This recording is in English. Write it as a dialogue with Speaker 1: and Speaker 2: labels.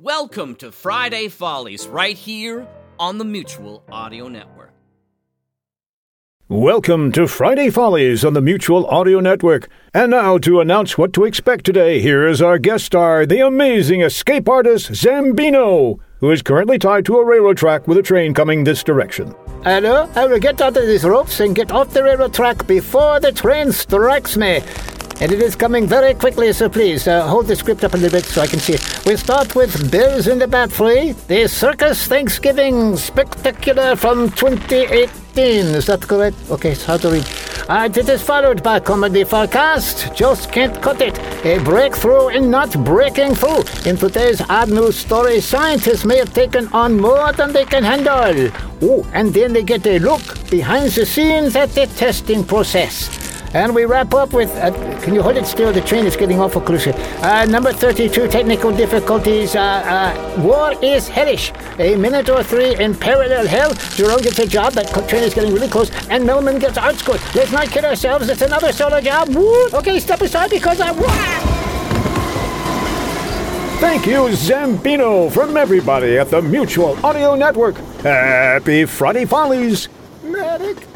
Speaker 1: Welcome to Friday Follies right here on the Mutual Audio Network.
Speaker 2: Welcome to Friday Follies on the Mutual Audio Network. And now to announce what to expect today, here is our guest star, the amazing escape artist Zambino, who is currently tied to a railroad track with a train coming this direction.
Speaker 3: Hello, I will get out of these ropes and get off the railroad track before the train strikes me. And it is coming very quickly, so please uh, hold the script up a little bit so I can see it. We start with Bills in the Bat Free, the Circus Thanksgiving Spectacular from 2018. Is that correct? Okay, it's hard to read. Uh, it is followed by Comedy Forecast, Just Can't Cut It, a breakthrough in not breaking through. In today's odd news story, scientists may have taken on more than they can handle. Oh, and then they get a look behind the scenes at the testing process. And we wrap up with, uh, can you hold it still? The train is getting awful close here. Uh, number 32, technical difficulties. Uh, uh, war is hellish. A minute or three in parallel hell. Jerome gets a job, that co- train is getting really close. And Melman gets art school. Let's not kid ourselves, it's another solo job. Woo! Okay, step aside because I...
Speaker 2: Thank you, Zambino, from everybody at the Mutual Audio Network. Happy Friday Follies!
Speaker 3: Medic!